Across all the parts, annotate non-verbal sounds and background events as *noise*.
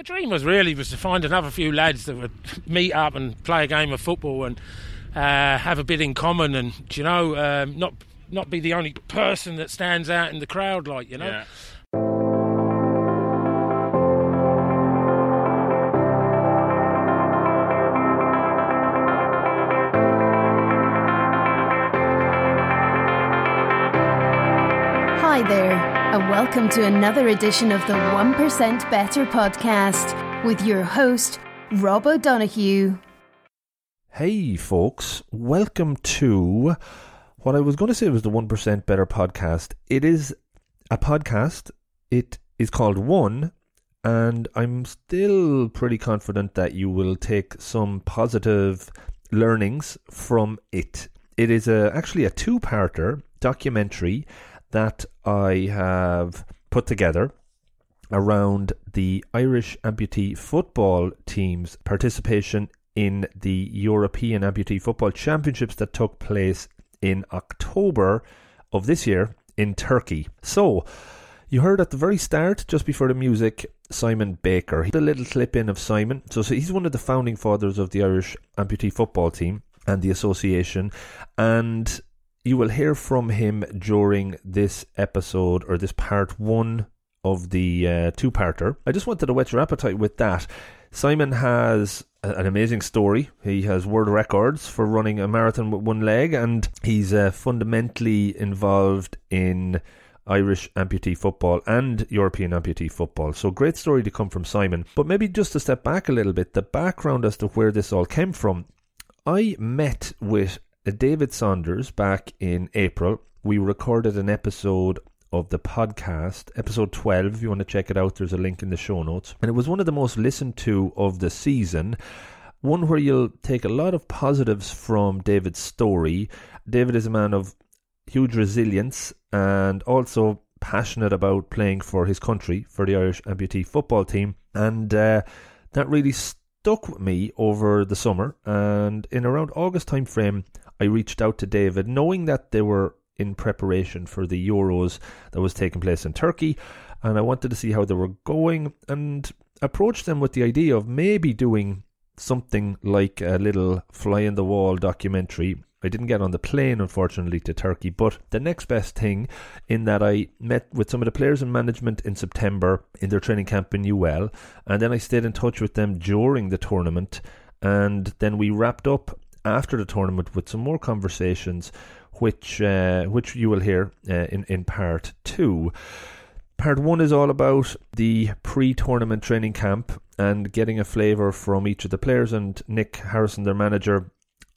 my dream was really was to find another few lads that would *laughs* meet up and play a game of football and uh, have a bit in common, and you know, um, not not be the only person that stands out in the crowd, like you know. Yeah. Hi there, and welcome to another edition of the 1% Better podcast with your host, Rob O'Donoghue. Hey, folks, welcome to what I was going to say was the 1% Better podcast. It is a podcast, it is called One, and I'm still pretty confident that you will take some positive learnings from it. It is a, actually a two parter documentary that I have put together around the Irish amputee football team's participation in the European Amputee Football Championships that took place in October of this year in Turkey. So, you heard at the very start, just before the music, Simon Baker. He a little clip in of Simon. So, so he's one of the founding fathers of the Irish amputee football team and the association. And you will hear from him during this episode or this part one of the uh, two parter. I just wanted to whet your appetite with that. Simon has an amazing story. He has world records for running a marathon with one leg, and he's uh, fundamentally involved in Irish amputee football and European amputee football. So, great story to come from Simon. But maybe just to step back a little bit, the background as to where this all came from. I met with David Saunders back in April. We recorded an episode of the podcast, episode 12. If you want to check it out, there's a link in the show notes. And it was one of the most listened to of the season. One where you'll take a lot of positives from David's story. David is a man of huge resilience and also passionate about playing for his country, for the Irish amputee football team. And uh, that really stuck with me over the summer. And in around August time frame, I reached out to David, knowing that they were in preparation for the Euros that was taking place in Turkey, and I wanted to see how they were going and approached them with the idea of maybe doing something like a little fly in the wall documentary. I didn't get on the plane, unfortunately, to Turkey, but the next best thing in that I met with some of the players and management in September in their training camp in UL, and then I stayed in touch with them during the tournament, and then we wrapped up after the tournament with some more conversations, which uh, which you will hear uh, in in part two. Part one is all about the pre-tournament training camp and getting a flavour from each of the players and Nick Harrison, their manager,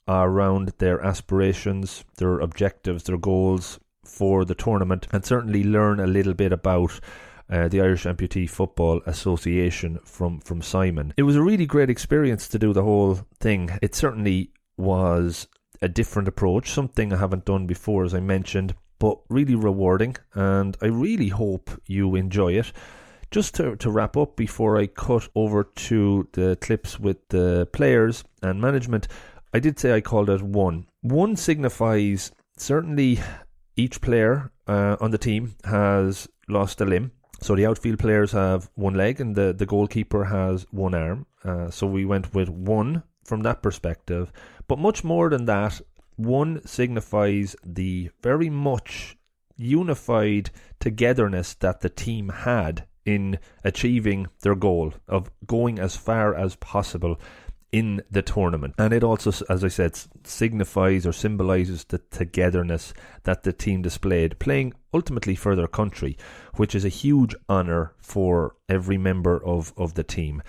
around their aspirations, their objectives, their goals for the tournament, and certainly learn a little bit about uh, the Irish Amputee Football Association from from Simon. It was a really great experience to do the whole thing. It certainly was a different approach, something I haven't done before, as I mentioned, but really rewarding, and I really hope you enjoy it. Just to, to wrap up before I cut over to the clips with the players and management, I did say I called it one. One signifies certainly each player uh, on the team has lost a limb. So the outfield players have one leg and the, the goalkeeper has one arm. Uh, so we went with one from that perspective. But much more than that, one signifies the very much unified togetherness that the team had in achieving their goal of going as far as possible in the tournament. And it also, as I said, signifies or symbolizes the togetherness that the team displayed, playing ultimately for their country, which is a huge honour for every member of, of the team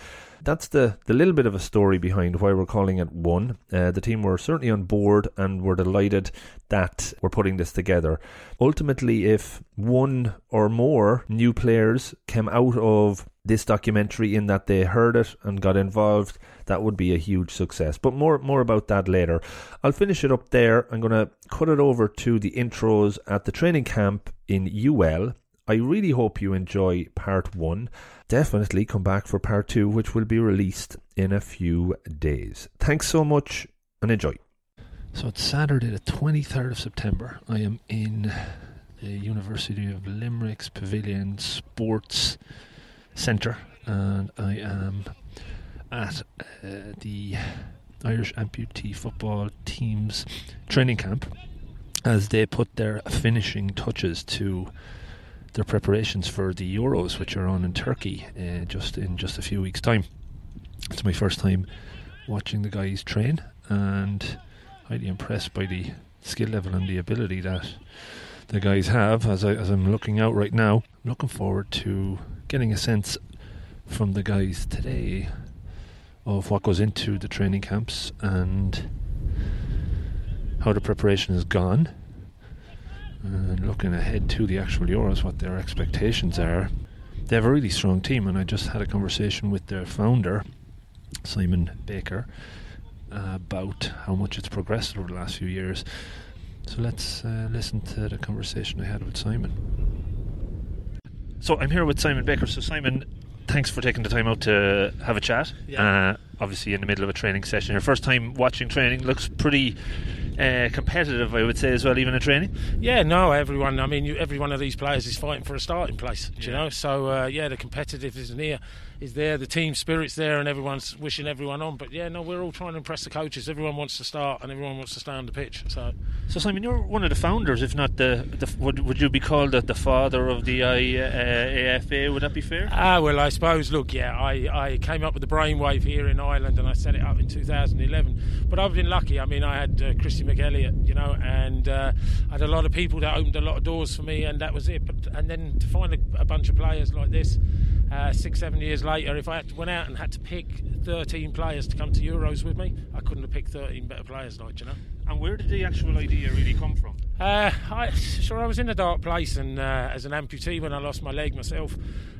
that's the, the little bit of a story behind why we're calling it one. Uh, the team were certainly on board and we're delighted that we're putting this together. Ultimately, if one or more new players came out of this documentary in that they heard it and got involved, that would be a huge success. But more more about that later. I'll finish it up there. I'm going to cut it over to the intros at the training camp in UL. I really hope you enjoy part one definitely come back for part two, which will be released in a few days. Thanks so much and enjoy. So it's Saturday, the 23rd of September. I am in the University of Limerick's Pavilion Sports Centre and I am at uh, the Irish amputee football team's training camp as they put their finishing touches to their preparations for the Euros, which are on in Turkey uh, just in just a few weeks' time. It's my first time watching the guys train, and highly impressed by the skill level and the ability that the guys have. As I as I'm looking out right now, I'm looking forward to getting a sense from the guys today of what goes into the training camps and how the preparation has gone. And looking ahead to the actual Euros, what their expectations are. They have a really strong team, and I just had a conversation with their founder, Simon Baker, uh, about how much it's progressed over the last few years. So let's uh, listen to the conversation I had with Simon. So I'm here with Simon Baker. So Simon, thanks for taking the time out to have a chat. Yeah. Uh, obviously, in the middle of a training session, your first time watching training looks pretty uh, competitive, I would say, as well, even in training. Yeah, no, everyone. I mean, you, every one of these players is fighting for a starting place. do You know, so uh, yeah, the competitive is near, is there. The team spirit's there, and everyone's wishing everyone on. But yeah, no, we're all trying to impress the coaches. Everyone wants to start, and everyone wants to stay on the pitch. So So Simon, you're one of the founders, if not the, the would would you be called the, the father of the I, uh, AFA? Would that be fair? Ah, well, I suppose. Look, yeah, I, I came up with the brainwave here in Ireland, and I set it up in 2011. But I've been lucky. I mean, I had uh, Christy McElliott, you know, and uh, I had a lot of people that opened a lot of doors for me, and that was it. But and then to find a, a bunch of players like this, uh, six, seven years later, if I had to, went out and had to pick 13 players to come to Euros with me, I couldn't have picked 13 better players, like you know. And where did the actual idea really come from? Uh, I, sure, I was in a dark place, and uh, as an amputee, when I lost my leg myself,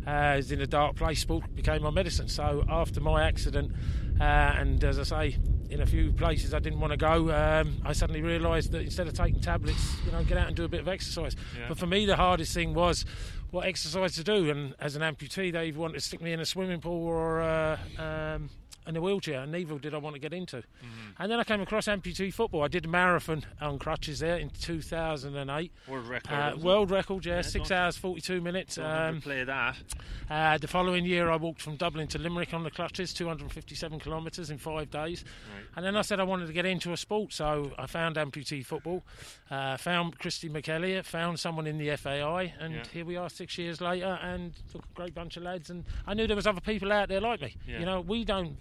uh, I was in a dark place. Sport became my medicine. So after my accident, uh, and as I say, in a few places I didn't want to go, um, I suddenly realised that instead of taking tablets, you know, get out and do a bit of exercise. Yeah. But for me, the hardest thing was what exercise to do. And as an amputee, they wanted to stick me in a swimming pool or uh, um, in a wheelchair, and neither did I want to get into. And then I came across amputee football. I did a marathon on crutches there in 2008. World record. Uh, world record, yeah, Yeah, six hours 42 minutes. Um, underplay that. uh, the following year, I walked from Dublin to Limerick on the clutches, 257 kilometres in five days. Right. And then I said I wanted to get into a sport, so I found amputee football, uh, found Christy McElliott, found someone in the FAI, and Yeah. here we are six years later, and a great bunch of lads. And I knew there was other people out there like me. Yeah. You know, we don't.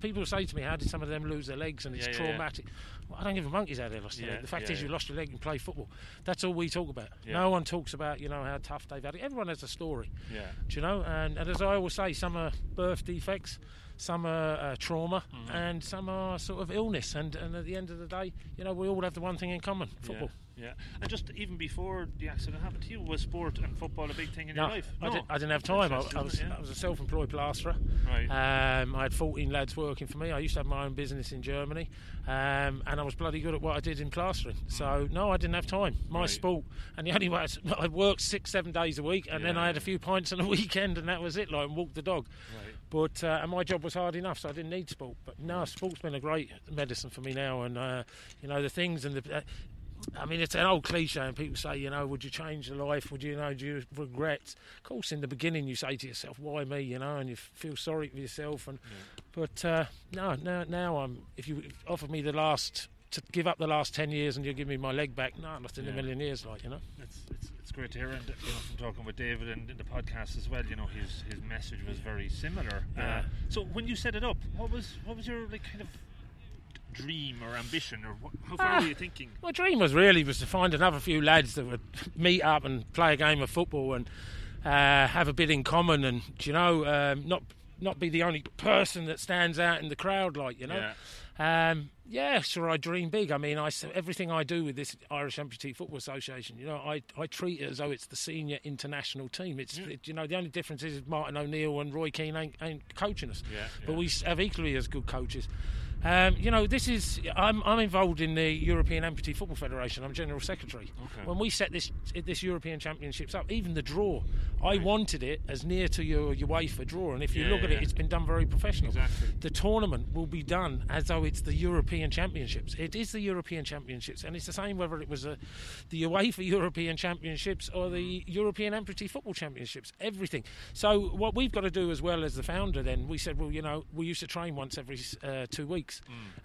People say to me, "How did some of them lose their legs?" And it's Yeah, yeah, yeah. traumatic. Well, I don't give a monkey's how they lost their Yeah, leg. The fact is, you lost your leg and play football. That's all we talk about. No one talks about you know how tough they've had it. Everyone has a story. Yeah. Do you know? And, and as I always say, some are birth defects, some are uh, trauma, Mm-hmm. and some are sort of illness. And, and at the end of the day, you know, we all have the one thing in common: football. Yeah. And just even before the accident happened to you, was sport and football a big thing in No, your life? I, did, I didn't have time. I, I was Yeah. I was a self-employed plasterer. Right. Um, I had 14 lads working for me. I used to have my own business in Germany, um, and I was bloody good at what I did in plastering. So no, I didn't have time. My Mm. Right. sport, and the only way I, *laughs* I worked six, seven days a week, and then I had a few pints on the *laughs* weekend, and that was it. Like and walked the dog. Right. But uh, and my job was hard enough, so I didn't need sport. But no, sport's been a great medicine for me now, and uh, you know the things and the. Uh, I mean, it's an old cliche, and people say, you know, would you change your life? Would you, you know, do you regret? Of course, in the beginning, you say to yourself, why me? You know, and you feel sorry for yourself. And but uh, no, now, now I'm. If you offered me the last to give up the last ten years and you give me my leg back, no, not in Yeah. a million years, like you know. It's, it's, it's great to hear, and you know, from talking with David and in the podcast as well, you know, his his message was very similar. Yeah. Uh, so when you set it up, what was what was your like kind of dream or ambition, or what, how far Ah. were you thinking? My dream was really was to find another few lads that would meet up and play a game of football and uh, have a bit in common, and you know, um, not not be the only person that stands out in the crowd, like you know. Yeah. Um, yeah, sure. I dream big. I mean, I everything I do with this Irish Amputee Football Association, you know, I, I treat it as though it's the senior international team. It's it- you know the only difference is Martin O'Neill and Roy Keane ain't, ain't coaching us, Yeah, but we have equally as good coaches. Um, you know, this is I'm, I'm involved in the European Amputee Football Federation. I'm general secretary. Okay. When we set this this European Championships up, even the draw, I wanted it as near to your UEFA draw. And if you Yeah, look at yeah. it, it's been done very professional. Exactly. The tournament will be done as though it's the European Championships. It is the European Championships, and it's the same whether it was a, the UEFA European Championships or the European Amputee Football Championships. Everything. So what we've got to do as well as the founder, then we said, well, you know, we used to train once every uh, two weeks,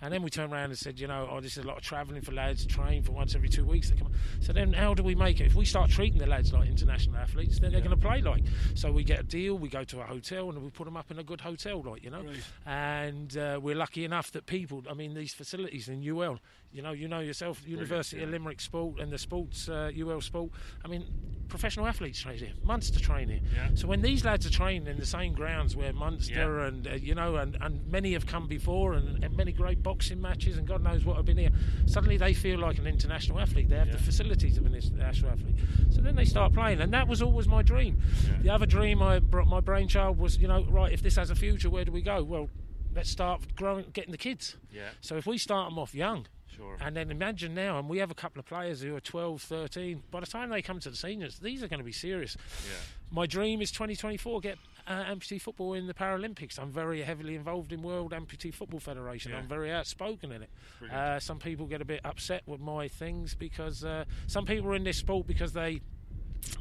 and then we turned around and said, you know, oh, this is a lot of travelling for lads. Train for once every two weeks. They come. So then, how do we make it? If we start treating the lads like international athletes, then they're going to play like. So we get a deal. We go to a hotel and we put them up in a good hotel, like you know. Right. And uh, we're lucky enough that people, I mean, these facilities in UL, you know, you know yourself, University of. Limerick Sport and the sports uh, UL Sport. I mean, professional athletes train here. Munster train here. Yeah. So when these lads are training in the same grounds where Munster Yeah. and uh, you know, and, and many have come before, and, and many great boxing matches, and God knows what have been here. Suddenly they feel like an international athlete. They have Yeah. the facilities of an international athlete. So then they start playing, and that was always my dream. Yeah. The other dream I brought my brainchild was, you know, right, if this has a future, where do we go? Well, let's start growing, getting the kids. Yeah. So if we start them off young, Sure. and then imagine now, and we have a couple of players who are 12, 13. By the time they come to the seniors, these are going to be serious. yeah. My dream is 2024 get uh, amputee football in the Paralympics. I'm very heavily involved in World Amputee Football Federation. Yeah. I'm very outspoken in it. Uh, some people get a bit upset with my things because uh, some people are in this sport because they.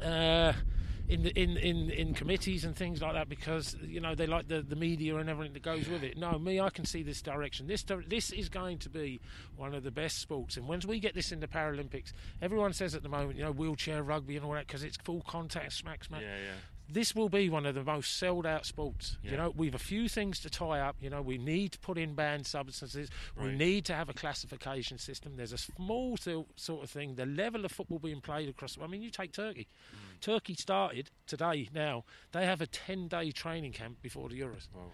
Uh, in, in in in committees and things like that because you know they like the, the media and everything that goes with it. No, me, I can see this direction. This this is going to be one of the best sports. And once we get this in the Paralympics, everyone says at the moment, you know, wheelchair rugby and all that because it's full contact, smack smack Yeah, yeah. This will be one of the most sold out sports. Yeah. You know, we've a few things to tie up. You know, we need to put in banned substances. We need to have a classification system. There's a small sort of thing. The level of football being played across. I mean, you take Turkey. Mm. Turkey started today. Now they have a ten day training camp before the Euros. Wow.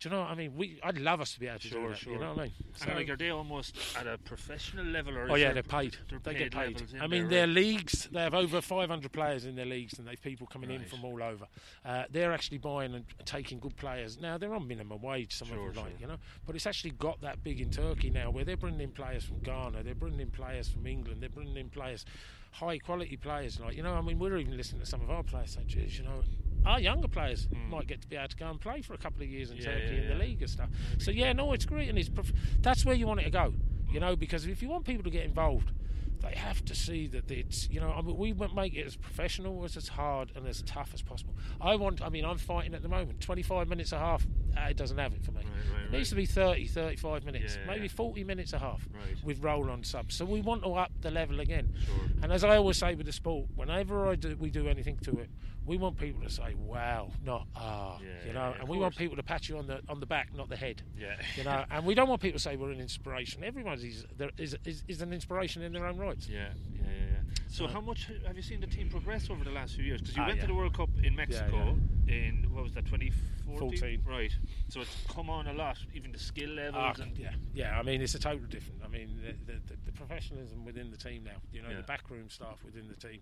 Do you know what I mean? We, I'd love us to be able to Sure, do that. sure. You know what I mean? And like, are they almost at a professional level, or Oh yeah, they're paid. they're they get paid. I mean, their right? leagues. They have over 500 players in their leagues, and they've people coming in from all over. Uh, they're actually buying and taking good players. Now they're on minimum wage, some Sure, of them, like you know. But it's actually got that big in Turkey now, where they're bringing in players from Ghana, they're bringing in players from England, they're bringing in players, high quality players. Like you know, I mean, we're even listening to some of our players say, "Geez, you know." Our younger players hmm. might get to be able to go and play for a couple of years in. Yeah, Turkey yeah, in the league and stuff. So yeah, no, it's great, and it's prof- that's where you want it to go. You know, because if you want people to get involved, they have to see that it's you know I mean, we make it as professional as as hard and as tough as possible. I want I mean I'm fighting at the moment 25 minutes a half it doesn't have it for me. Right, right, it needs to be 30 35 minutes Yeah, maybe yeah. 40 minutes a half with roll on subs. So we want to up the level again. Sure. And as I always say with the sport whenever I do we do anything to it we want people to say wow not ah Yeah, you know and we want people to pat you on the on the back not the head. Yeah. You know, *laughs* and we don't want people to say we're an inspiration. Everyone is, there is, is, is an inspiration in their own rights. Yeah, yeah, yeah. yeah. So, how much have you seen the team progress over the last few years? Because you Ah, went to the World Cup in Mexico in what was that, 2014? 14. Right. So it's come on a lot, even the skill levels. Ah, and yeah, yeah. I mean, it's a total different. I mean, the, the, the, the professionalism within the team now. You know, Yeah. the backroom staff within the team.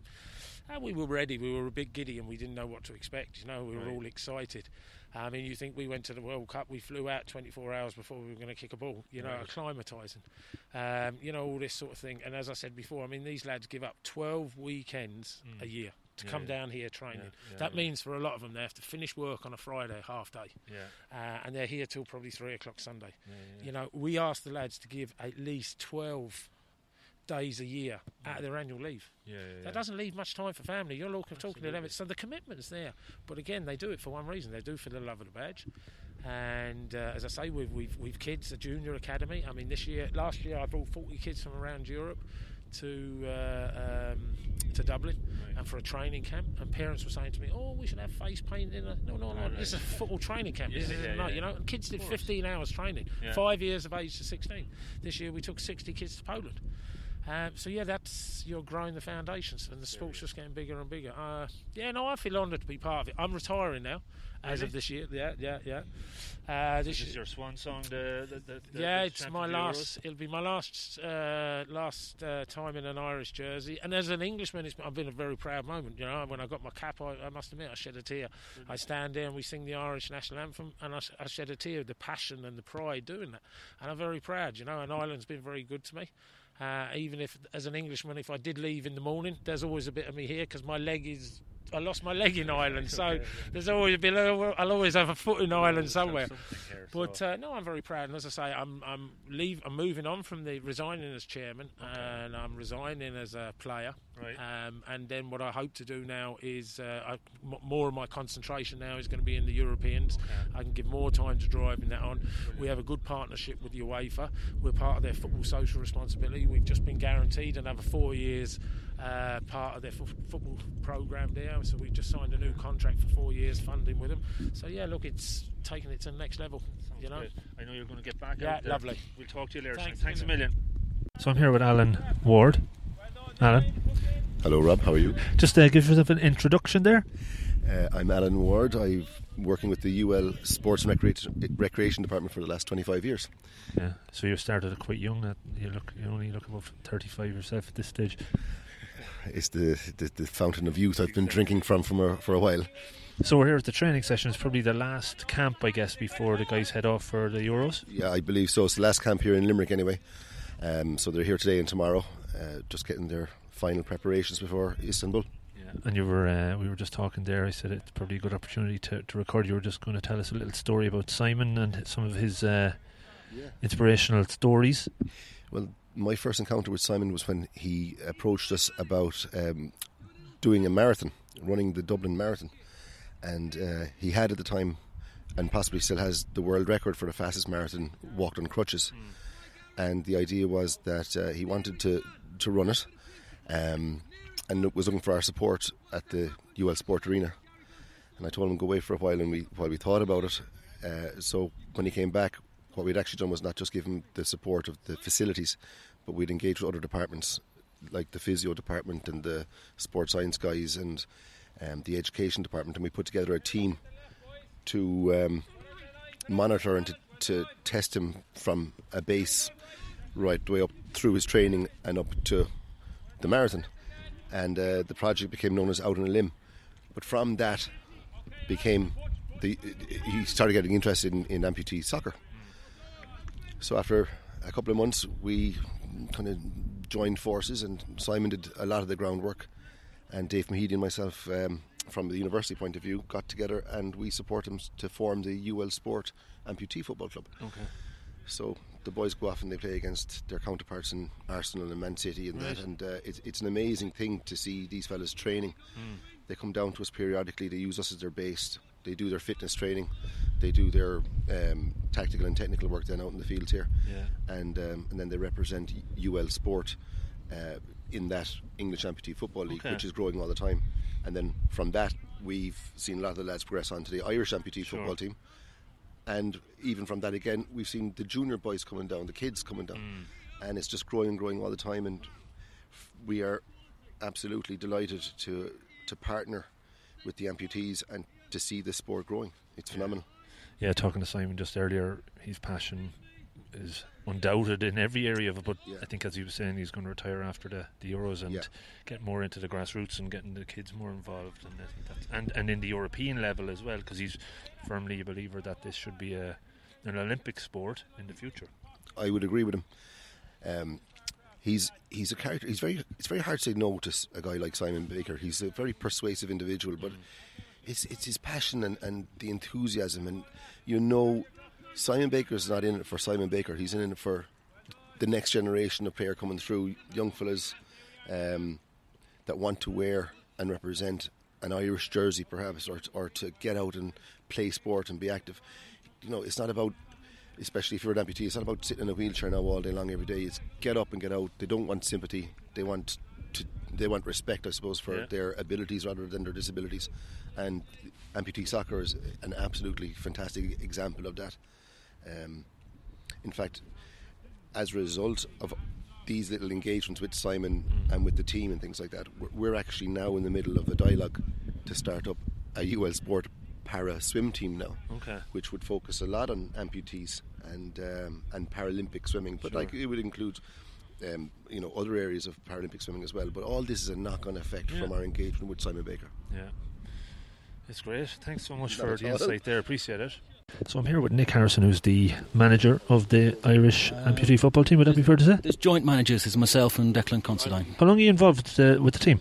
And we were ready. We were a bit giddy, and we didn't know what to expect. You know, we were Right. all excited. I mean, you think we went to the World Cup? We flew out 24 hours before we were going to kick a ball. You know, Right. acclimatising. Um, you know, all this sort of thing. And as I said before, I mean, these lads give up 12 weekends a year to. Yeah, come yeah. down here training. Yeah, yeah, that yeah. means for a lot of them, they have to finish work on a Friday half day. yeah, uh, and they're here till probably three o'clock Sunday. yeah, yeah. You know, we ask the lads to give at least 12 days a year out of their annual leave. yeah, yeah, yeah. That doesn't leave much time for family. You're all talking to them. So the commitment's there. But again, they do it for one reason. They do it for the love of the badge. And uh, as I say, we've, we've, we've kids, a junior academy. I mean, this year, last year, I brought 40 kids from around Europe to uh, um, to Dublin Right. and for a training camp. And parents were saying to me, "Oh, we should have face paint in a no, no, no. This is a football training camp. Yeah, this is yeah, not, yeah. you know." And kids did 15 hours training, five years of age to 16. This year, we took 60 kids to Poland. Um, so yeah, that's you're growing the foundations, and the sport's just getting bigger and bigger. Uh, yeah, no, I feel honoured to be part of it. I'm retiring now, as of this year. Yeah, yeah, yeah. Uh, this This is your swan song. The, the, the, the yeah, it's my last. It'll be my last uh, last uh, time in an Irish jersey. And as an Englishman, it's I've been a very proud moment. You know, when I got my cap, I, I must admit, I shed a tear. I stand there and we sing the Irish national anthem, and I, I shed a tear. The passion and the pride doing that, and I'm very proud. You know, and Ireland's been very good to me. Uh, even if, as an Englishman, if I did leave in the morning, there's always a bit of me here because my leg is. I lost my leg in *laughs* Ireland, so there's always a bit. I'll always have a foot in Ireland somewhere. But uh, no, I'm very proud, and as I say, I'm I'm leave I'm moving on from the resigning as chairman, and I'm resigning as a player. Right. Um, and then what I hope to do now is uh, I, m- more of my concentration now is going to be in the Europeans. I can give more time to driving that on. We have a good partnership with UEFA. We're part of their football social responsibility. We've just been guaranteed another four years. Uh, part of their fo- football program there, so we've just signed a new contract for four years funding with them. So yeah, look, it's taking it to the next level. you know, Great. I know you're going to get back. Yeah, out there. lovely. We'll talk to you later. Thanks Thanks, a a million. So I'm here with Alan Ward. Alan, Hello, Rob. How are you? just uh, give yourself an introduction there. Uh, I'm Alan Ward. I've working with the UL Sports and Recreation, Recreation Department for the last 25 years. Yeah. So you started quite young. You look, you only look about 35 yourself at this stage. It's the, the, the fountain of youth I've been drinking from, from a, for a while. So we're here at the training session. It's probably the last camp, I guess, before the guys head off for the Euros. Yeah, I believe so. It's the last camp here in Limerick anyway. Um, so they're here today and tomorrow, uh, just getting their final preparations before Istanbul. Yeah. And you were, uh, we were just talking there. I said it's probably a good opportunity to, to record. You were just going to tell us a little story about Simon and some of his uh, inspirational stories. Well, my first encounter with Simon was when he approached us about um, doing a marathon, running the Dublin Marathon. And uh, he had at the time, and possibly still has, the world record for the fastest marathon walked on crutches. And the idea was that uh, he wanted to, to run it um, and was looking for our support at the UL Sport Arena. And I told him go away for a while and we, while we thought about it. Uh, so when he came back, what we'd actually done was not just give him the support of the facilities, but we'd engage with other departments like the physio department and the sports science guys and um, the education department, and we put together a team to um, monitor and to, to test him from a base right the way up through his training and up to the marathon. And uh, the project became known as Out on a Limb. But from that became the he started getting interested in, in amputee soccer. So after a couple of months, we kind of joined forces, and Simon did a lot of the groundwork, and Dave Mahidi and myself, um, from the university point of view, got together and we support him to form the UL Sport Amputee Football Club. Okay. So the boys go off and they play against their counterparts in Arsenal and Man City and that, and uh, it's it's an amazing thing to see these fellas training. They come down to us periodically. They use us as their base. They do their fitness training. They do their um, tactical and technical work then out in the fields here, Yeah. and um, and then they represent UL Sport uh, in that English amputee football league, Okay. which is growing all the time. And then from that, we've seen a lot of the lads progress on to the Irish amputee Sure. football team and even from that again, we've seen the junior boys coming down, the kids coming down, Mm. and it's just growing and growing all the time. And f- we are absolutely delighted to to partner with the amputees and to see the sport growing. It's phenomenal. Yeah, talking to Simon just earlier, his passion is undoubted in every area of it. But Yeah. I think, as he was saying, he's going to retire after the, the Euros and Yeah. get more into the grassroots and getting the kids more involved. And I think that's, and and in the European level as well, because he's firmly a believer that this should be a an Olympic sport in the future. I would agree with him. Um, he's he's a character. He's very. It's very hard to say no to a guy like Simon Baker. He's a very persuasive individual, but it's it's his passion and, and the enthusiasm, and you know, Simon Baker's not in it for Simon Baker. He's in it for the next generation of player coming through, young fellas um, that want to wear and represent an Irish jersey, perhaps, or or to get out and play sport and be active. You know, it's not about especially if you're an amputee, it's not about sitting in a wheelchair now all day long every day. It's get up and get out. They don't want sympathy. They want to. They want respect, I suppose, for Yeah. their abilities rather than their disabilities. And amputee soccer is an absolutely fantastic example of that. Um, in fact, as a result of these little engagements with Simon Mm. and with the team and things like that, we're, we're actually now in the middle of a dialogue to start up a UL Sport para swim team now, Okay. which would focus a lot on amputees and um, and Paralympic swimming, but like it would include. Um, you know other areas of Paralympic swimming as well, but all this is a knock-on effect Yeah. from our engagement with Simon Baker. Yeah. It's great. Thanks so much Not for at the all. insight there. Appreciate it. So I'm here with Nick Harrison, who's the manager of the Irish amputee football team. Would that be fair to say? There's joint managers, there's myself and Declan Considine. How long are you involved uh, with the team?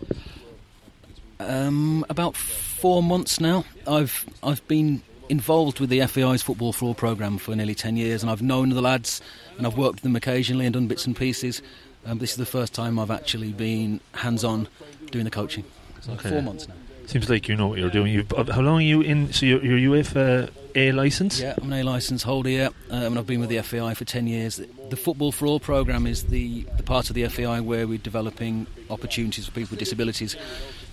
Um, about four months now. I've I've been involved with the FAI's Football for All programme for nearly ten years, and I've known the lads, and I've worked with them occasionally and done bits and pieces. Um, this is the first time I've actually been hands-on doing the coaching. So Okay. four months now. Seems like you know what you're doing. You've, uh, how long are you in? So you're, you're UEFA A license? Yeah, I'm an A licence holder here, um, and I've been with the FAI for 10 years. The Football for All programme is the, the part of the FAI where we're developing opportunities for people with disabilities.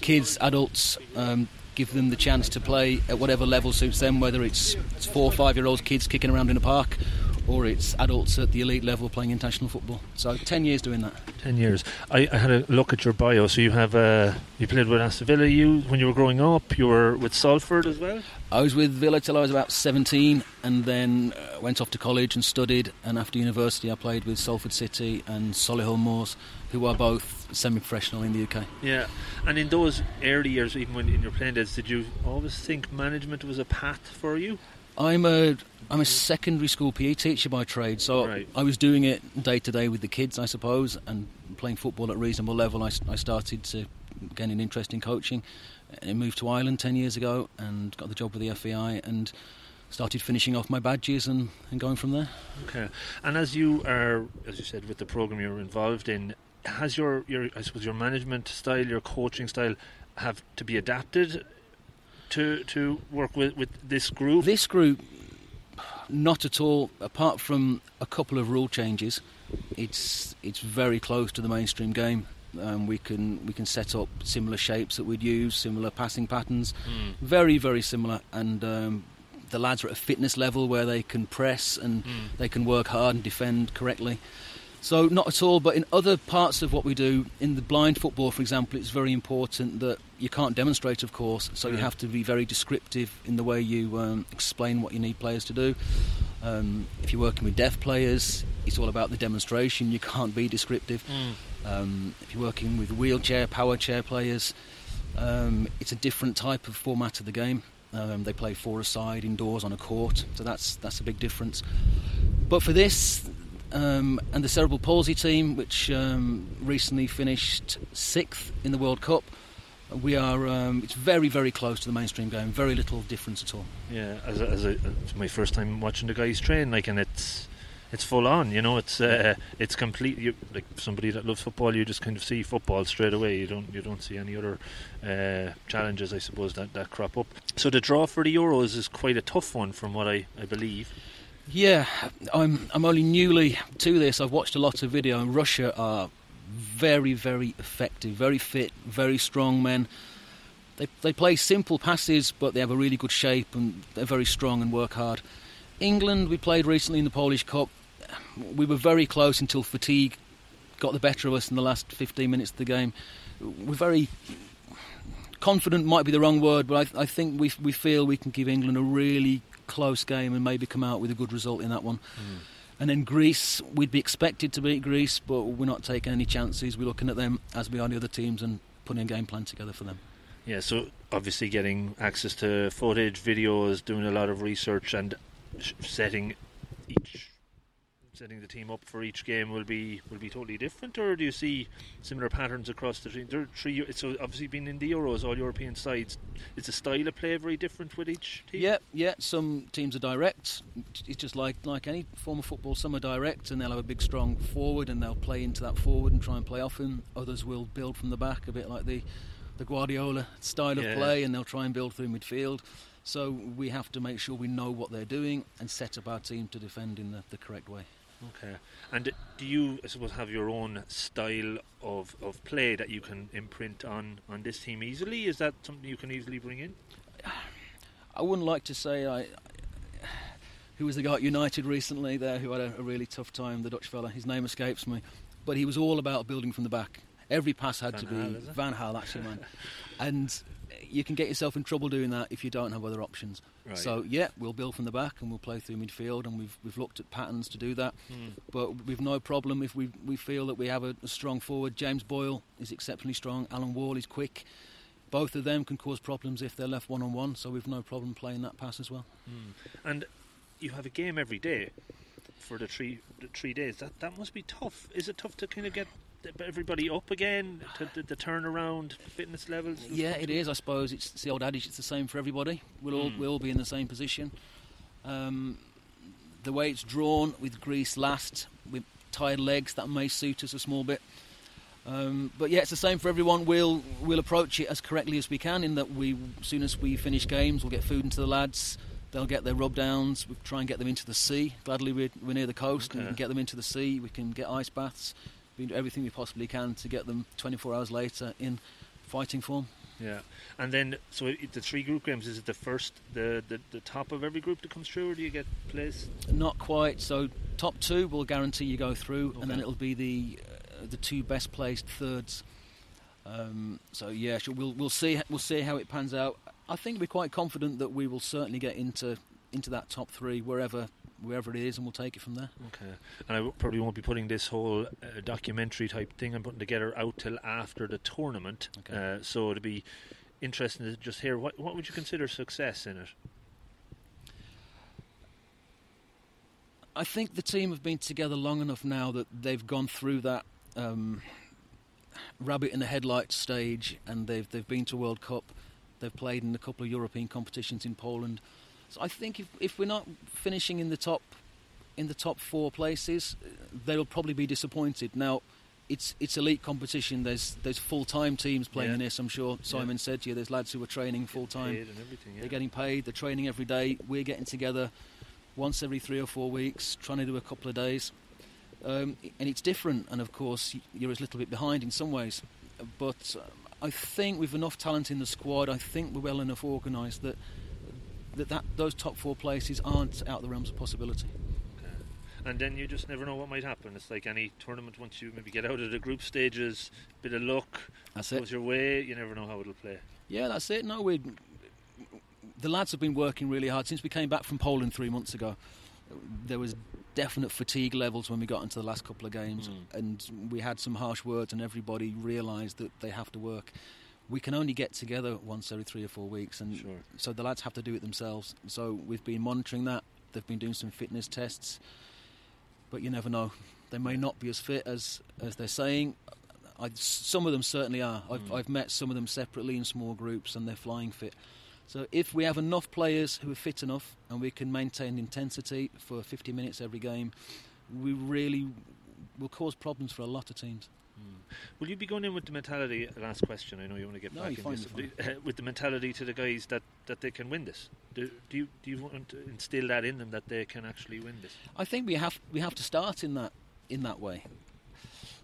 Kids, adults, um, give them the chance to play at whatever level suits them, whether it's, it's four or five year old kids kicking around in a park or it's adults at the elite level playing international football. So 10 years doing that. Ten years. I, I had a look at your bio. So you have uh, you played with Aston Villa. You when you were growing up, you were with Salford as well. I was with Villa till I was about 17 and then uh, went off to college and studied. And after university, I played with Salford City and Solihull Moors, who are both semi professional in the UK. Yeah, and in those early years, even when in your playing days, did you always think management was a path for you? I'm a I'm a secondary school PE teacher by trade, so Right. I was doing it day to day with the kids, I suppose, and playing football at a reasonable level. I, I started to gain an interest in coaching. I moved to Ireland ten years ago and got the job with the FAI and started finishing off my badges and, and going from there. Okay, and as you are, as you said, with the program you're involved in, has your your I suppose your management style, your coaching style, have to be adapted to to work with with this group? This group, not at all. Apart from a couple of rule changes, it's it's very close to the mainstream game. Um, we can we can set up similar shapes that we'd use, similar passing patterns, Mm. very very similar. And um, the lads are at a fitness level where they can press and Mm. they can work hard and defend correctly. So not at all, but in other parts of what we do, in the blind football, for example, it's very important that you can't demonstrate, of course. So you have to be very descriptive in the way you um, explain what you need players to do. Um, if you're working with deaf players, it's all about the demonstration. You can't be descriptive. Mm. Um, if you're working with wheelchair, power chair players, um, it's a different type of format of the game. Um, they play four aside indoors on a court, so that's that's a big difference. But for this um, and the cerebral palsy team, which um, recently finished sixth in the World Cup, we are. Um, it's very very close to the mainstream game. Very little difference at all. Yeah, as a, as a, it's my first time watching the guys train, like, and it's it's full on. You know, it's uh, it's complete. You, like somebody that loves football, you just kind of see football straight away. You don't you don't see any other uh, challenges, I suppose, that, that crop up. So the draw for the Euros is quite a tough one, from what I, I believe. Yeah, I'm I'm only newly to this. I've watched a lot of video, Russia are very very effective, very fit, very strong men. They they play simple passes, but they have a really good shape and they're very strong and work hard. England, we played recently in the Polish Cup. We were very close until fatigue got the better of us in the last 15 minutes of the game. We're very confident, might be the wrong word, but I, I think we we feel we can give England a really close game and maybe come out with a good result in that one. Hmm. And then Greece, we'd be expected to beat Greece, but we're not taking any chances. We're looking at them as we are the other teams and putting a game plan together for them. Yeah, so obviously getting access to footage, videos, doing a lot of research, and sh- setting each setting the team up for each game will be will be totally different, or do you see similar patterns across the team? There are three. So obviously, being in the Euros, all European sides, is the style of play very different with each team? Yeah, yeah. Some teams are direct. It's just like like any form of football. Some are direct, and they'll have a big, strong forward, and they'll play into that forward and try and play off him. Others will build from the back, a bit like the the Guardiola style Yeah. of play, and they'll try and build through midfield. So we have to make sure we know what they're doing and set up our team to defend in the, the correct way. Okay. And do you, I suppose, have your own style of, of play that you can imprint on, on this team easily? Is that something you can easily bring in? I wouldn't like to say I. Who was the guy at United recently there who had a, a really tough time? The Dutch fella. His name escapes me. but he was all about building from the back. Every pass had Van to be it? Van Gaal, actually, man. *laughs* and you can get yourself in trouble doing that if you don't have other options. Right. So yeah, we'll build from the back and we'll play through midfield, and we've we've looked at patterns to do that. Hmm. But we've no problem if we we feel that we have a, a strong forward. James Boyle is exceptionally strong. Alan Wall is quick. Both of them can cause problems if they're left one on one. So we've no problem playing that pass as well. And you have a game every day for the three the three days. That that must be tough. Is it tough to kind of get everybody up again to the, the turnaround fitness levels? Yeah, it is. I suppose it's, it's the old adage. It's the same for everybody. We'll all Mm. we'll all be in the same position. Um, the way it's drawn with Greece last with tired legs that may suit us a small bit. Um, but yeah, it's the same for everyone. We'll we'll approach it as correctly as we can. In that we, as soon as we finish games, we'll get food into the lads. They'll get their rub downs. We'll try and get them into the sea. Gladly, we're, we're near the coast, and we Okay. can get them into the sea. We can get ice baths. We do everything we possibly can to get them 24 hours later in fighting form. Yeah, and then so it, the three group games is it the first the, the the top of every group that comes through, or do you get placed? Not quite. So top two will guarantee you go through, and then it'll be the uh, the two best placed thirds. Um, so yeah, sure, we'll we'll see we'll see how it pans out. I think we're quite confident that we will certainly get into into that top three wherever wherever it is, and we'll take it from there. Okay, and I w- probably won't be putting this whole uh, documentary type thing I'm putting together out till after the tournament. Okay. Uh, so it'd be interesting to just hear what what would you consider success in it. I think the team have been together long enough now that they've gone through that um, rabbit in the headlights stage, and they've they've been to World Cup. They've played in a couple of European competitions in Poland. So I think if if we're not finishing in the top in the top four places, they'll probably be disappointed. Now, it's it's elite competition. There's there's full time teams playing Yeah. in this. I'm sure Simon said to you. There's lads who are training full time. Paid and everything. Yeah. They're getting paid. They're training every day. We're getting together once every three or four weeks, trying to do a couple of days. Um, and it's different. And of course, you're a little bit behind in some ways. But um, I think with enough talent in the squad, I think we're well enough organised that, that that those top four places aren't out of the realms of possibility. and then you just never know what might happen. It's like any tournament. Once you maybe get out of the group stages, bit of luck That's it. goes your way. You never know how it'll play. Yeah, that's it. No, we the lads have been working really hard since we came back from Poland three months ago. There was definite fatigue levels when we got into the last couple of games, mm. and we had some harsh words, and everybody realised that they have to work. We can only get together once every three or four weeks, and Sure. so the lads have to do it themselves. So we've been monitoring that. They've been doing some fitness tests, but you never know. They may not be as fit as as they're saying. I, some of them certainly are. I've, hmm. I've met some of them separately in small groups, and they're flying fit. So if we have enough players who are fit enough, and we can maintain intensity for 50 minutes every game, we really will cause problems for a lot of teams. Will you be going in with the mentality? Last question. I know you want to get No, back in this. Uh, with the mentality to the guys that, that they can win this. Do, do you do you want to instill that in them that they can actually win this? I think we have we have to start in that in that way.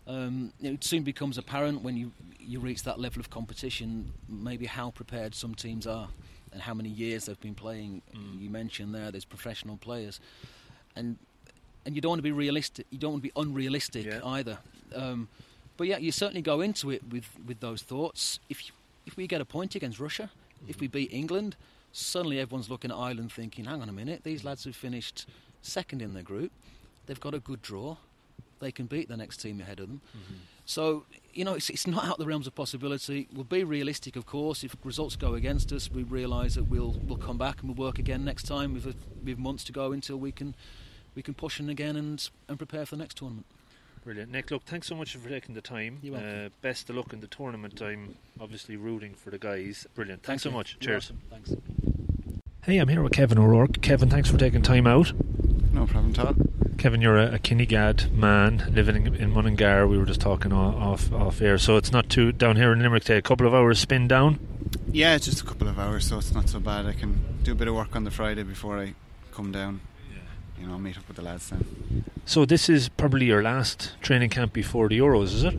Um, it soon becomes apparent when you you reach that level of competition, maybe how prepared some teams are and how many years they've been playing. You mentioned there, there's professional players, and and you don't want to be realistic. You don't want to be unrealistic Yeah. either. Um, but yeah, you certainly go into it with, with those thoughts. If you, if we get a point against Russia, if we mm-hmm. beat England, suddenly everyone's looking at Ireland thinking, hang on a minute, these lads have finished second in their group. They've got a good draw. They can beat the next team ahead of them. Mm-hmm. So, you know, it's, it's not out of the realms of possibility. We'll be realistic, of course. If results go against us, we realise that we'll, we'll come back and we'll work again next time a, with months to go until we can, we can push in again and, and prepare for the next tournament. Brilliant, Nick. Look, thanks so much for taking the time. You're welcome. Uh, best of luck in the tournament. I'm obviously rooting for the guys. Brilliant. Thanks Thank so you. much. You're Cheers. welcome. Thanks. Hey, I'm here with Kevin O'Rourke. Kevin, thanks for taking time out. No problem, Todd. Kevin, you're a, a Kinnegad man living in, in Mullingar. We were just talking off off air, so it's not too down here in Limerick. Today, a couple of hours spin down. Yeah, it's just a couple of hours, so it's not so bad. I can do a bit of work on the Friday before I come down. You know, meet up with the lads then. So this is probably your last training camp before the Euros, is it?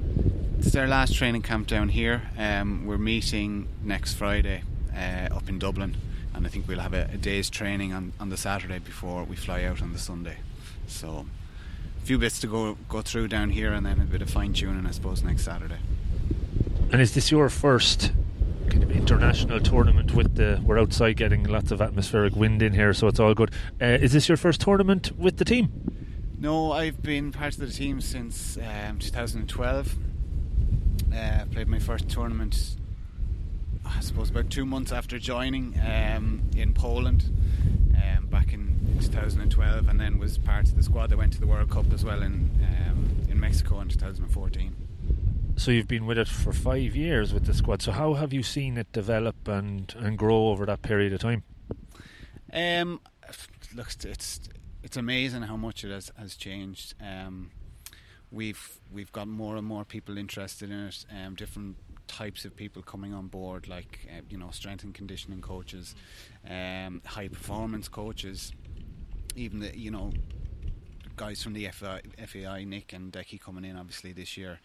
It's our last training camp down here. Um, we're meeting next Friday uh, up in Dublin, and I think we'll have a, a day's training on, on the Saturday before we fly out on the Sunday. So a few bits to go go through down here, and then a bit of fine tuning, I suppose, next Saturday. And is this your first kind of international tournament with the? We're outside getting lots of atmospheric wind in here, so it's all good. Uh, is this your first tournament with the team? No, I've been part of the team since um, 2012. Uh, played my first tournament, I suppose, about two months after joining um, in Poland um, back in 2012, and then was part of the squad that went to the World Cup as well in um, in Mexico in 2014. So you've been with it for five years with the squad. So how have you seen it develop and, and grow over that period of time? Um, look, it's it's amazing how much it has, has changed. Um, we've we've got more and more people interested in it. Um, different types of people coming on board, like uh, you know, strength and conditioning coaches, um, high performance coaches, even the you know guys from the FAI, Nick and Decky coming in obviously this year.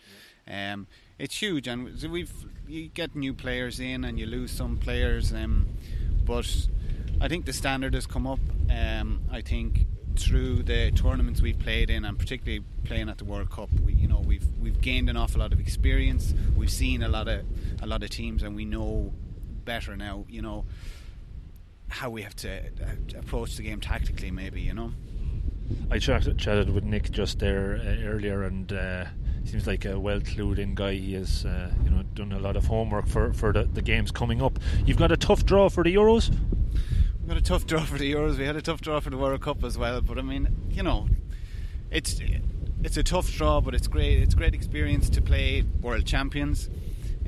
Um, it's huge, and we've you get new players in, and you lose some players, um, but I think the standard has come up. Um, I think through the tournaments we've played in, and particularly playing at the World Cup, we, you know, we've we've gained an awful lot of experience. We've seen a lot of a lot of teams, and we know better now. You know how we have to uh, approach the game tactically, maybe. You know. I chatted, chatted with Nick just there uh, earlier, and uh, seems like a well clued in guy. He has, uh, you know, done a lot of homework for for the, the games coming up. You've got a tough draw for the Euros. We had a tough draw for the Euros. We had a tough draw for the World Cup as well. But I mean, you know, it's it's a tough draw, but it's great. It's great experience to play world champions.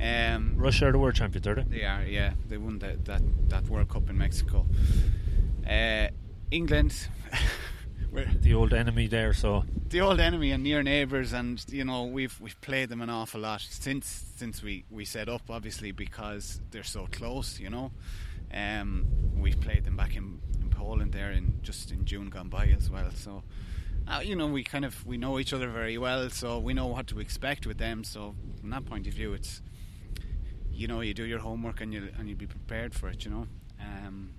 Um, Russia are the world champions, are they? They are, yeah. They won that that, that World Cup in Mexico. Uh, England. *laughs* the old enemy there, so the old enemy and near neighbours, and you know we've we've played them an awful lot since since we we set up, obviously because they're so close, you know. Um, we've played them back in, in Poland there in just in June gone by as well. So, uh, you know, we kind of we know each other very well, so we know what to expect with them. So, from that point of view, it's you know you do your homework and you and you be prepared for it. You know, um,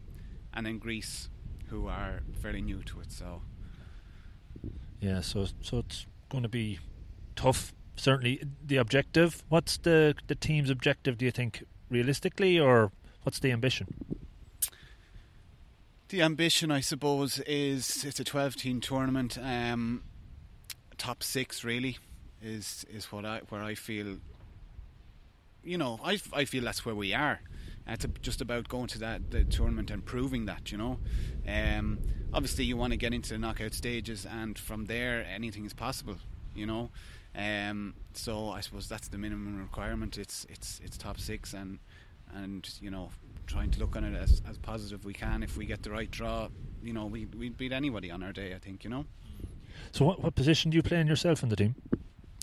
and then Greece, who are fairly new to it, so yeah, so so it's going to be tough. Certainly, the objective. What's the the team's objective? Do you think realistically, or What's the ambition? The ambition, I suppose, is it's a 12 team tournament. Um, top six, really, is is what I where I feel. You know, I, I feel that's where we are. It's just about going to that the tournament and proving that. You know, um, obviously you want to get into the knockout stages, and from there anything is possible. You know, um, so I suppose that's the minimum requirement. It's it's it's top six, and and you know trying to look on it as, as positive we can if we get the right draw you know we, we'd beat anybody on our day I think you know so what, what position do you play in yourself in the team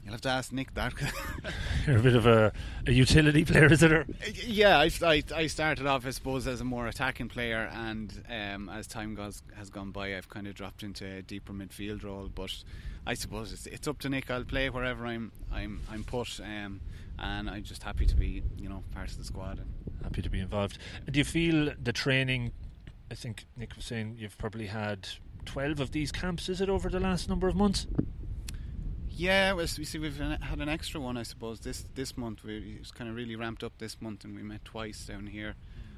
You'll have to ask Nick that. *laughs* You're a bit of a, a utility player, is it? Or? Yeah, I, I, I, started off, I suppose, as a more attacking player, and um, as time goes, has gone by, I've kind of dropped into a deeper midfield role. But I suppose it's, it's up to Nick. I'll play wherever I'm I'm I'm put. Um, and I'm just happy to be, you know, part of the squad. And happy to be involved. Do you feel the training? I think Nick was saying you've probably had twelve of these camps. Is it over the last number of months? Yeah, we see we've had an extra one, I suppose. This this month we it's kind of really ramped up this month, and we met twice down here,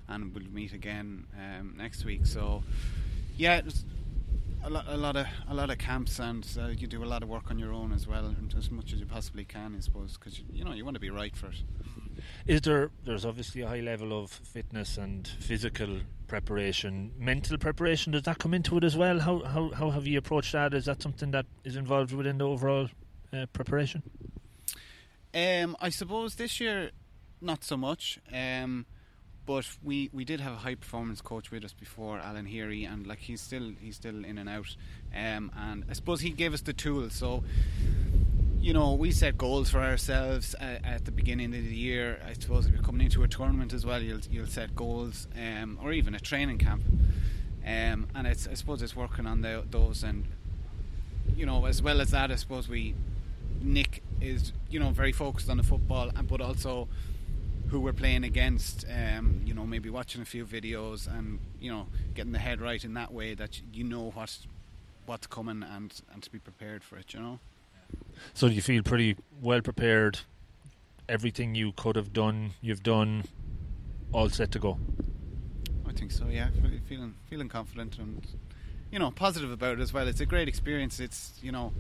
and we'll meet again um, next week. So, yeah, a lot, a lot of a lot of camps, and uh, you do a lot of work on your own as well, as much as you possibly can, I suppose, because you, you know you want to be right for it. Is there? There's obviously a high level of fitness and physical preparation, mental preparation. Does that come into it as well? How how how have you approached that? Is that something that is involved within the overall uh, preparation? Um, I suppose this year, not so much. Um, but we, we did have a high performance coach with us before, Alan Heary, and like he's still he's still in and out. Um, and I suppose he gave us the tools. So you know, we set goals for ourselves at, at, the beginning of the year. I suppose if you're coming into a tournament as well, you'll you'll set goals, um, or even a training camp. Um, and it's I suppose it's working on the, those, and you know, as well as that, I suppose we Nick is you know very focused on the football, and but also who we're playing against. Um, you know, maybe watching a few videos and you know getting the head right in that way that you know what what's coming and and to be prepared for it. You know. So you feel pretty well prepared? Everything you could have done, you've done. All set to go. I think so. Yeah, feeling feeling confident and you know positive about it as well. It's a great experience. It's you know,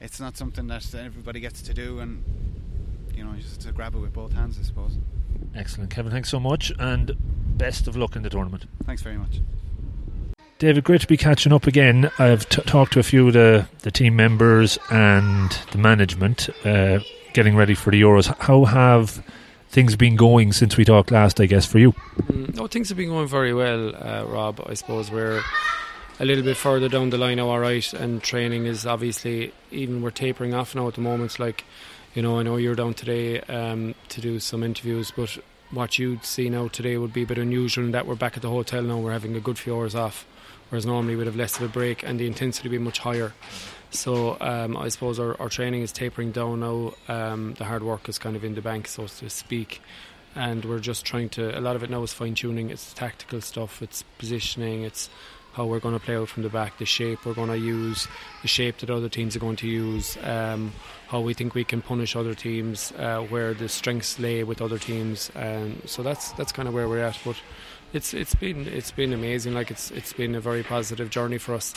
it's not something that everybody gets to do, and you know, you just have to grab it with both hands, I suppose. Excellent, Kevin. Thanks so much, and best of luck in the tournament. Thanks very much. David, great to be catching up again. I've t- talked to a few of the, the team members and the management uh, getting ready for the Euros. How have things been going since we talked last, I guess, for you? Mm, no, things have been going very well, uh, Rob. I suppose we're a little bit further down the line all right, and training is obviously, even we're tapering off now at the moment. Like, you know, I know you're down today um, to do some interviews, but what you'd see now today would be a bit unusual in that we're back at the hotel now, we're having a good few hours off, whereas normally we'd have less of a break and the intensity would be much higher. So um, I suppose our, our training is tapering down now. Um, the hard work is kind of in the bank, so to speak. And we're just trying to. A lot of it now is fine tuning. It's tactical stuff. It's positioning. It's how we're going to play out from the back. The shape we're going to use. The shape that other teams are going to use. Um, how we think we can punish other teams. Uh, where the strengths lay with other teams. And so that's that's kind of where we're at. But it's it's been it's been amazing. Like it's it's been a very positive journey for us.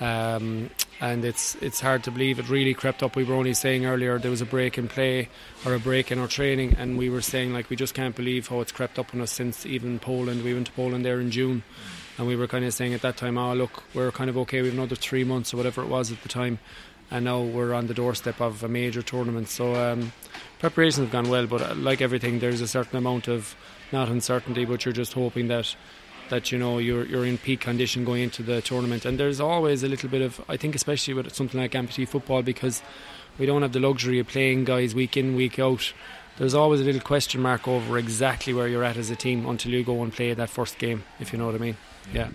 Um, and it's it's hard to believe it really crept up. We were only saying earlier there was a break in play or a break in our training, and we were saying like we just can't believe how it's crept up on us since even Poland. We went to Poland there in June, and we were kind of saying at that time, oh look, we're kind of okay. We have another three months or whatever it was at the time, and now we're on the doorstep of a major tournament. So um, preparations have gone well, but uh, like everything, there's a certain amount of not uncertainty, but you're just hoping that that you know you're you're in peak condition going into the tournament. And there's always a little bit of I think especially with something like amputee football because we don't have the luxury of playing guys week in week out. There's always a little question mark over exactly where you're at as a team until you go and play that first game, if you know what I mean. Yeah.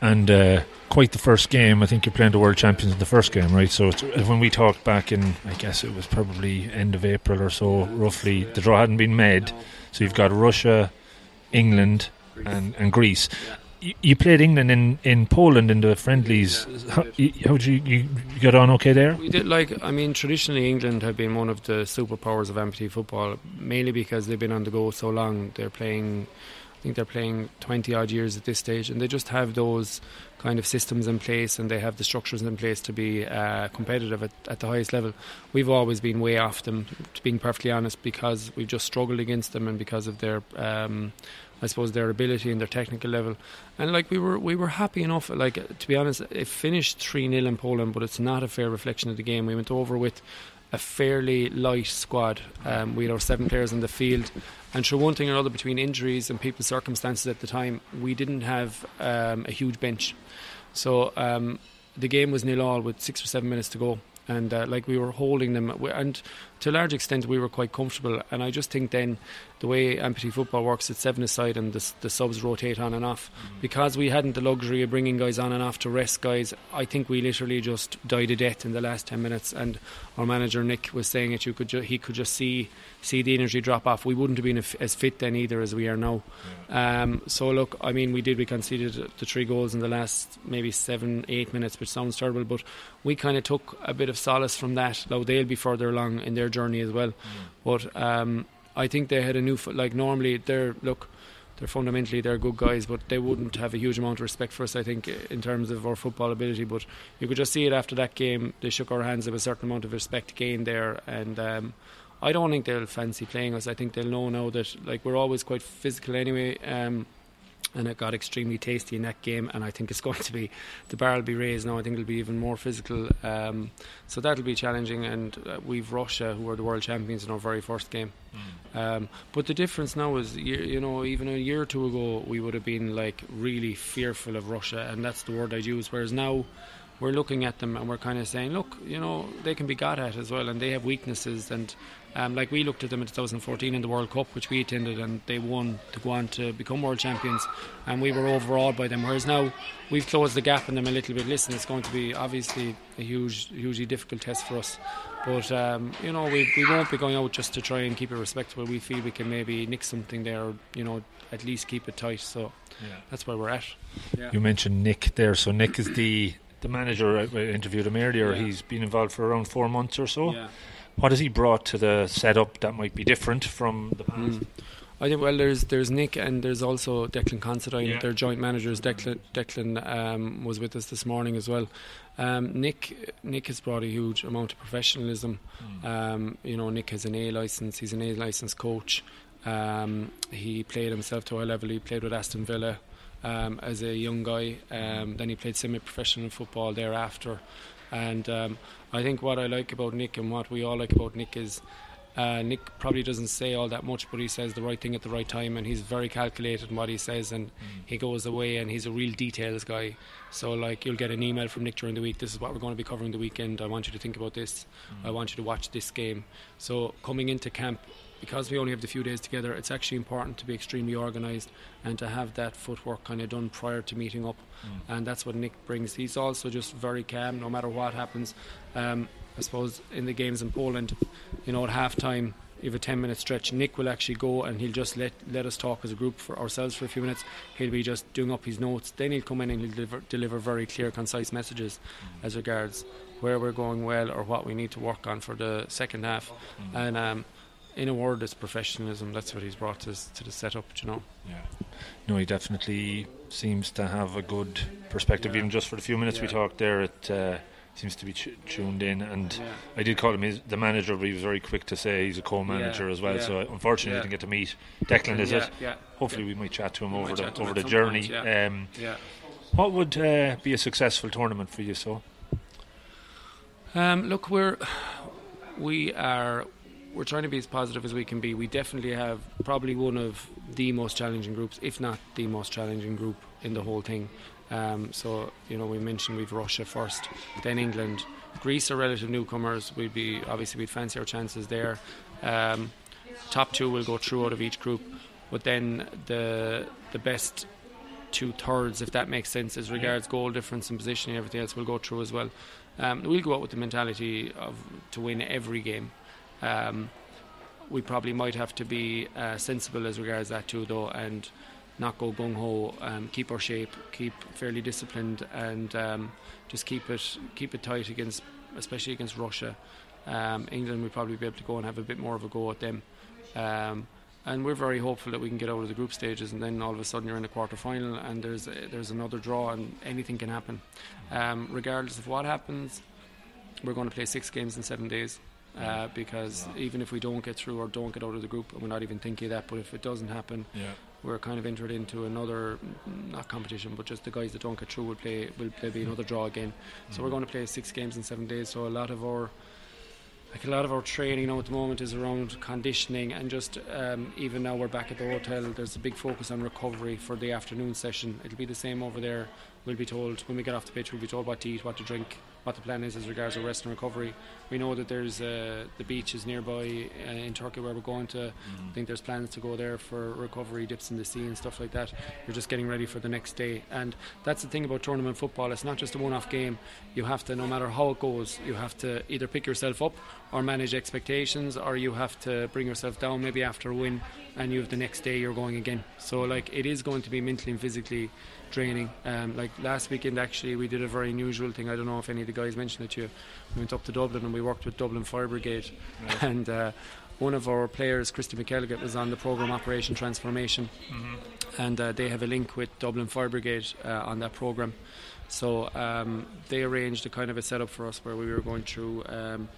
And uh, quite the first game. I think you're playing the world champions in the first game, right? So it's, when we talked back in, I guess it was probably end of April or so, roughly. The draw hadn't been made, so you've got Russia, England, and, and Greece. You, you played England in, in Poland in the friendlies. How, you, how did you, you you got on okay there? We did like I mean traditionally England have been one of the superpowers of amputee football mainly because they've been on the go so long. They're playing I think they're playing 20 odd years at this stage and they just have those kind of systems in place and they have the structures in place to be uh, competitive at, at the highest level. We've always been way off them, to being perfectly honest, because we've just struggled against them and because of their um, I suppose their ability and their technical level. And like we were we were happy enough like to be honest it finished 3-0 in Poland but it's not a fair reflection of the game. We went over with a fairly light squad. Um, we had our seven players in the field, and through one thing or another, between injuries and people's circumstances at the time, we didn't have um, a huge bench. So um, the game was nil all with six or seven minutes to go, and uh, like we were holding them, and to a large extent we were quite comfortable. And I just think then the way amputee football works, it's seven aside and the, the subs rotate on and off. Because we hadn't the luxury of bringing guys on and off to rest guys, I think we literally just died a death in the last ten minutes. And our manager Nick was saying it, you could ju- he could just see see the energy drop off. We wouldn't have been as fit then either as we are now. Um, so look, I mean, we did we conceded the three goals in the last maybe seven eight minutes, which sounds terrible, but we kind of took a bit of solace from that. Now they'll be further along in their journey as well, but um, I think they had a new fo- like normally they're look. They're fundamentally they're good guys, but they wouldn't have a huge amount of respect for us. I think in terms of our football ability, but you could just see it after that game. They shook our hands of a certain amount of respect gained there, and um, I don't think they'll fancy playing us. I think they'll know now that like we're always quite physical anyway. Um, and it got extremely tasty in that game, and I think it's *laughs* going to be the bar will be raised now. I think it'll be even more physical, um, so that'll be challenging. And uh, we've Russia, who are the world champions in our very first game. Um, but the difference now is, you, you know, even a year or two ago, we would have been like really fearful of Russia, and that's the word I'd use. Whereas now, we're looking at them and we're kind of saying, look, you know, they can be got at as well, and they have weaknesses. And um, like we looked at them in 2014 in the World Cup, which we attended, and they won to go on to become world champions, and we were overawed by them. Whereas now we've closed the gap in them a little bit. Listen, it's going to be obviously a huge, hugely difficult test for us. But um, you know, we, we won't be going out just to try and keep it respectable. We feel we can maybe nick something there, or, you know, at least keep it tight. So that's where we're at. Yeah. You mentioned Nick there. So Nick is the the manager, I I interviewed him earlier. Yeah. He's been involved for around four months or so. What has he brought to the setup that might be different from the past? Mm. I think well, there's there's Nick and there's also Declan Considine. Yeah. They're joint managers. Declan Declan um, was with us this morning as well. Um, Nick Nick has brought a huge amount of professionalism. Um, you know, Nick has an A license. He's an A license coach. Um, he played himself to a high level. He played with Aston Villa um, as a young guy. Um, then he played semi-professional football thereafter. And um, I think what I like about Nick and what we all like about Nick is uh, Nick probably doesn't say all that much, but he says the right thing at the right time, and he's very calculated in what he says, and he goes away, and he's a real details guy. So, like, you'll get an email from Nick during the week. This is what we're going to be covering the weekend. I want you to think about this. I want you to watch this game. So, coming into camp, because we only have the few days together, it's actually important to be extremely organised and to have that footwork kind of done prior to meeting up. And that's what Nick brings. He's also just very calm, no matter what happens. Um, I suppose in the games in Poland, you know, at half time, you have a 10 minute stretch. Nick will actually go and he'll just let, let us talk as a group for ourselves for a few minutes. He'll be just doing up his notes. Then he'll come in and he'll deliver, deliver very clear, concise messages as regards where we're going well or what we need to work on for the second half. And um, in a word, it's professionalism. That's what he's brought to, to the setup, you know. Yeah. No, he definitely seems to have a good perspective, Yeah. even just for the few minutes we talked there. It uh, seems to be tu- tuned in, and Yeah. I did call him his, the manager, but he was very quick to say he's a co-manager Yeah, as well. yeah. So unfortunately, Yeah. I didn't get to meet Declan. Is yeah, it? Yeah. Hopefully, we might chat to him We over the chat to him over the journey. point, yeah. Um, Yeah. what would uh, be a successful tournament for you? So Um, look, we're we are we're trying to be as positive as we can be. We definitely have probably one of the most challenging groups, if not the most challenging group in the whole thing. Um, so you know, we mentioned we've Russia first, then England, Greece are relative newcomers. We'd be obviously we'd fancy our chances there. Um, top two will go through out of each group, but then the the best two thirds, if that makes sense, as regards goal difference and positioning, everything else will go through as well. Um, we'll go out with the mentality of to win every game. Um, we probably might have to be uh, sensible as regards that too, though, and not go gung ho. Um, keep our shape, keep fairly disciplined, and um, just keep it keep it tight against, especially against Russia. Um, England will probably be able to go and have a bit more of a go at them. Um, and we're very hopeful that we can get out of the group stages, and then all of a sudden you're in the quarter final, and there's there's another draw, and anything can happen. Um, regardless of what happens, we're going to play six games in seven days. Uh, because even if we don't get through or don't get out of the group, and we're not even thinking of that, but if it doesn't happen, yeah, we're kind of entered into another mm, not competition, but just the guys that don't get through will play will play be another draw again. So we're going to play six games in seven days. So a lot of our like a lot of our training now at the moment is around conditioning and just um, even now we're back at the hotel. There's a big focus on recovery for the afternoon session. It'll be the same over there. We'll be told when we get off the pitch. We'll be told what to eat, what to drink, what the plan is as regards our rest and recovery. We know that there's uh, the beach is nearby uh, in Turkey where we're going to. I think there's plans to go there for recovery, dips in the sea and stuff like that. You're just getting ready for the next day, and that's the thing about tournament football. It's not just a one-off game. You have to, no matter how it goes, you have to either pick yourself up or manage expectations, or you have to bring yourself down maybe after a win, and you have the next day you're going again. So like it is going to be mentally and physically draining. Um, like last weekend, actually, we did a very unusual thing. I don't know if any of the guys mentioned it to you. We went up to Dublin and we worked with Dublin Fire Brigade, and uh, one of our players, Christy McKelligot, was on the program Operation Transformation, and uh, they have a link with Dublin Fire Brigade uh, on that program. So um, they arranged a kind of a setup for us where we were going through. Um,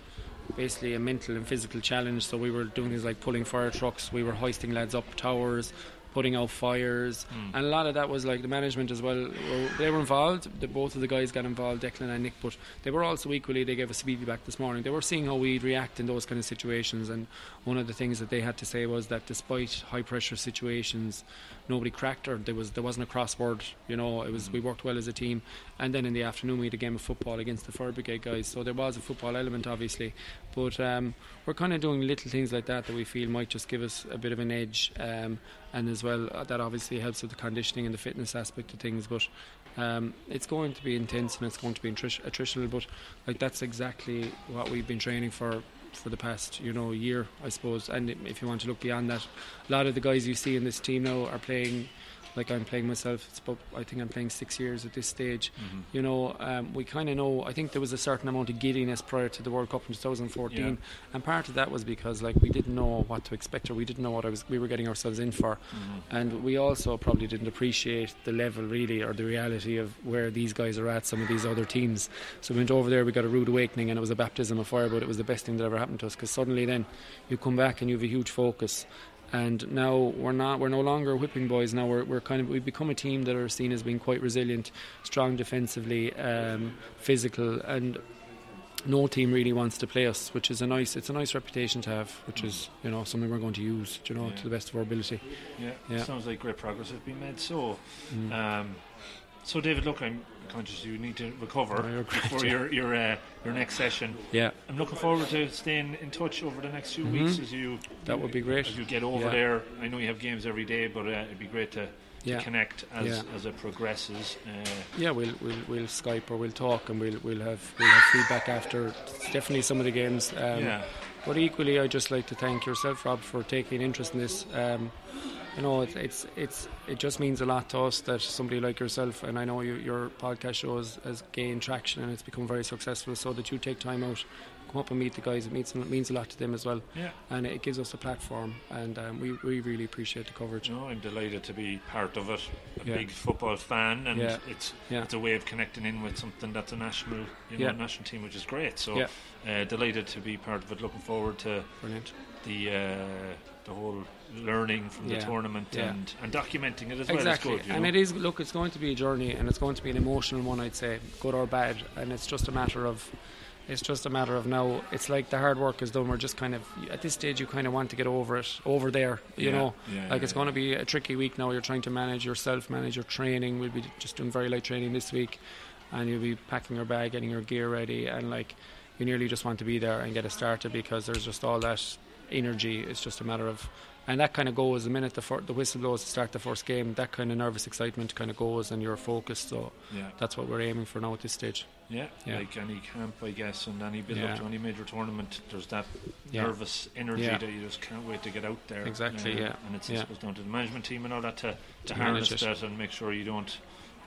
basically a mental and physical challenge so we were doing things like pulling fire trucks we were hoisting lads up towers putting out fires. Hmm. And a lot of that was like the management as well. They were involved. The, both of the guys got involved Declan and Nick but they were also equally they gave us feedback this morning. They were seeing how we'd react in those kind of situations. And one of the things that they had to say was that despite high pressure situations nobody cracked or there was there wasn't a crossword you know it was we worked well as a team. And then in the afternoon we had a game of football against the fire brigade guys. So there was a football element obviously. But um, we're kind of doing little things like that that we feel might just give us a bit of an edge um, and as well uh, that obviously helps with the conditioning and the fitness aspect of things. But um, it's going to be intense and it's going to be attritional. But like that's exactly what we've been training for for the past you know year I suppose. And if you want to look beyond that a lot of the guys you see in this team now are playing like I'm playing myself. It's about, I think I'm playing six years at this stage. Mhm. You know, um, we kind of know. I think there was a certain amount of giddiness prior to the World Cup in 2014, Yeah. and part of that was because like we didn't know what to expect or we didn't know what I was we were getting ourselves in for, Mhm. and we also probably didn't appreciate the level really or the reality of where these guys are at. Some of these other teams. So we went over there. We got a rude awakening, and it was a baptism of fire. But it was the best thing that ever happened to us because suddenly then you come back and you have a huge focus and now we're not we're no longer whipping boys now we're, we're kind of we've become a team that are seen as being quite resilient strong defensively um, physical and no team really wants to play us which is a nice it's a nice reputation to have which is you know something we're going to use you know Yeah. to the best of our ability Yeah, Yeah. sounds like great progress has been made. So, Mm. um, so David, look, I'm conscious you need to recover No, before yeah. your your uh, your next session. yeah I'm looking forward to staying in touch over the next few Mhm. weeks as you That would be great. as you get over Yeah. there. I know you have games every day, but uh, it'd be great to, to Yeah. connect as Yeah. as it progresses. Uh, yeah we'll, we'll we'll Skype or we'll talk and we'll we'll have we'll have feedback after definitely some of the games um, yeah, But equally, I'd just like to thank yourself, Rob, for taking interest in this. Um, you know, it's, it's it's it just means a lot to us that somebody like yourself, and I know you, your podcast show has, has gained traction and it's become very successful. So that you take time out, come up and meet the guys, it means it means a lot to them as well, yeah. and it gives us a platform. And um, we we really appreciate the coverage. No, I'm delighted to be part of it. A Yeah. big football fan, and Yeah. it's Yeah. it's a way of connecting in with something that's a national, you know, national team, which is great. So, uh, delighted to be part of it. Looking forward to Brilliant. The uh, the whole learning from the tournament Yeah. and, and documenting it as well. Exactly, It's good, you and it is. Look, it's going to be a journey, and it's going to be an emotional one. I'd say, good or bad, and it's just a matter of. It's just a matter of now. It's like the hard work is done. We're just kind of at this stage. You kind of want to get over it, over there. You Yeah, know, yeah, like yeah, it's going to be a tricky week now. You're trying to manage yourself, manage your training. We'll be just doing very light training this week, and you'll be packing your bag, getting your gear ready, and like you nearly just want to be there and get it started because there's just all that energy. It's just a matter of and that kind of goes the minute the, fir- the whistle blows to start the first game. That kind of nervous excitement kind of goes, and you're focused. So yeah, that's what we're aiming for now at this stage. yeah, yeah. like any camp, I guess, and any build Yeah. up to any major tournament, there's that nervous energy that you just can't wait to get out there. Exactly, Uh, yeah. and it's Yeah. Down to the management team and all that to, to To harness that and make sure you don't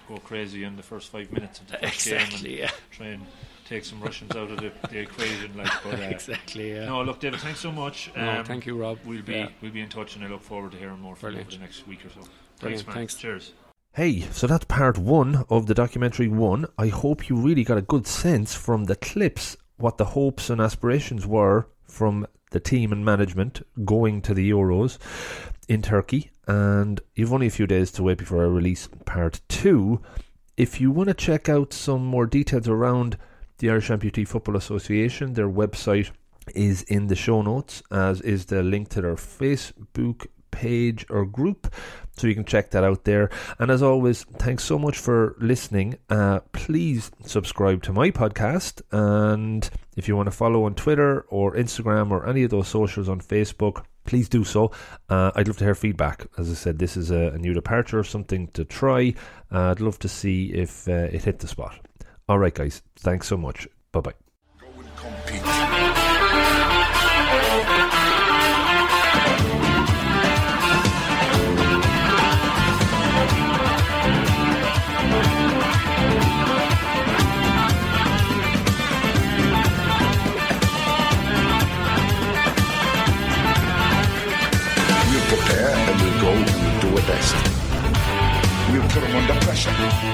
go crazy in the first five minutes of the first game and Exactly. Yeah. try and take some Russians out of the, the equation. Like, but, uh, *laughs* exactly. Yeah. No, look, David, thanks so much. No, Um, thank you, Rob. We'll be Yeah. we'll be in touch, and I look forward to hearing more from you over the next week or so. Brilliant, Thanks, man. thanks. Cheers. Hey, so that's part one of the documentary one. I hope you really got a good sense from the clips what the hopes and aspirations were from the team and management going to the Euros in Turkey. And you've only a few days to wait before I release part two. If you want to check out some more details around the Irish Amputee Football Association, their website is in the show notes, as is the link to their Facebook page or group so you can check that out there. And as always, thanks so much for listening. Uh, please subscribe to my podcast, and if you want to follow on Twitter or Instagram or any of those socials on Facebook, please do so. Uh, I'd love to hear feedback. As I said, this is a, a new departure, something to try. Uh, I'd love to see if uh, it hit the spot. All right, guys, thanks so much. Bye bye. Pressure.